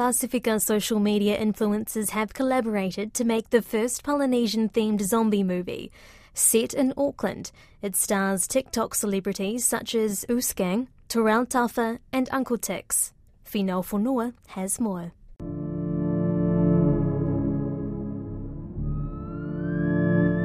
Pasifika social media influencers have collaborated to make the first Polynesian themed zombie movie. Set in Auckland, it stars TikTok celebrities such as Oosgang, Terrell Tafa, and Uncle Tix. Finau Fonua has more.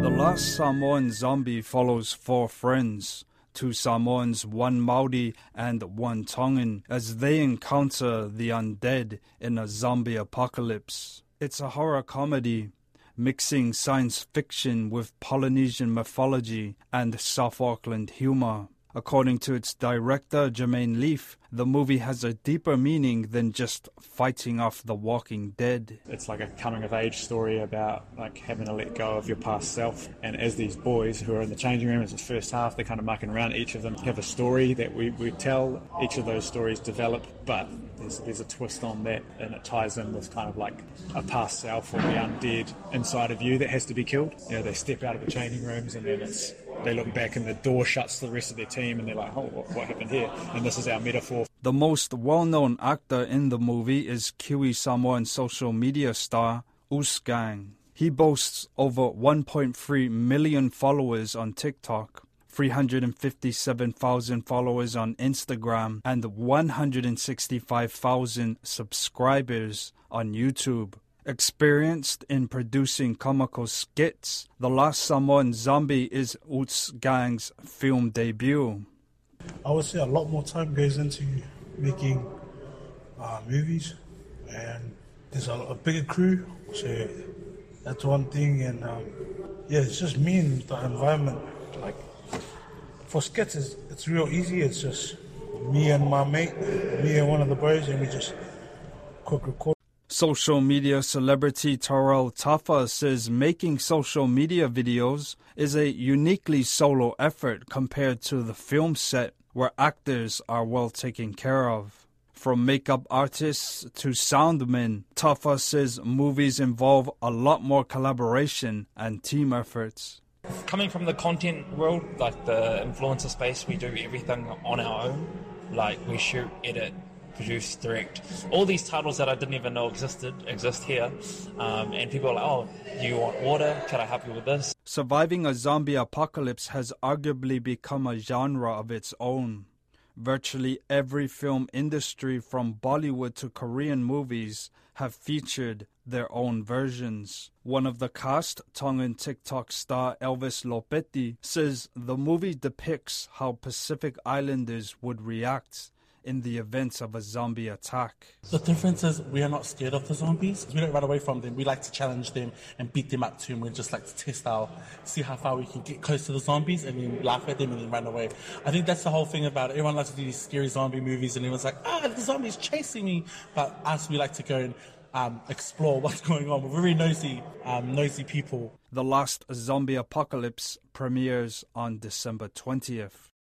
The last Samoan zombie follows four friends two Samoans, one Maori, and one Tongan, as they encounter the undead in a zombie apocalypse. It's a horror comedy, mixing science fiction with Polynesian mythology and South Auckland humor. According to its director, Jermaine Leaf, the movie has a deeper meaning than just fighting off the walking dead. It's like a coming of age story about like having to let go of your past self. And as these boys who are in the changing room, as the first half, they're kind of mucking around. Each of them have a story that we, we tell. Each of those stories develop, but there's, there's a twist on that, and it ties in with kind of like a past self or the undead inside of you that has to be killed. You know, they step out of the changing rooms, and then it's they look back and the door shuts to the rest of their team and they're like, oh, what, what happened here? And this is our metaphor. The most well known actor in the movie is Kiwi Samoan social media star Oosgang. He boasts over 1.3 million followers on TikTok. 357,000 followers on Instagram and 165,000 subscribers on YouTube. Experienced in producing comical skits, The Last Samoan Zombie is Oosgang's film debut. I would say a lot more time goes into making uh, movies, and there's a, a, bigger crew, so that's one thing. And um, yeah, it's just me and the environment. Like for skits, it's, it's real easy. It's just me and my mate, me and one of the boys, and we just quick record. Social media celebrity Terrell Tafa says making social media videos is a uniquely solo effort compared to the film set where actors are well taken care of. From makeup artists to soundmen, Tafa says movies involve a lot more collaboration and team efforts. Coming from the content world, like the influencer space, we do everything on our own. Like we shoot, edit, produce, direct. All these titles that I didn't even know existed exist here. Um, and people are like, oh, do you want water? Can I help you with this? Surviving a zombie apocalypse has arguably become a genre of its own. Virtually every film industry from Bollywood to Korean movies have featured their own versions. One of the cast, Tongan TikTok star Elvis Lopeti, says the movie depicts how Pacific Islanders would react in the event of a zombie attack. The difference is we are not scared of the zombies. We don't run away from them. We like to challenge them and beat them up too. And we just like to test out, see how far we can get close to the zombies and then laugh at them and then run away. I think that's the whole thing about it. Everyone likes to do these scary zombie movies and everyone's like, ah, the zombie's chasing me. But us, we like to go and um, explore what's going on. We're very nosy, um, nosy people. The last zombie apocalypse premieres on December 20th.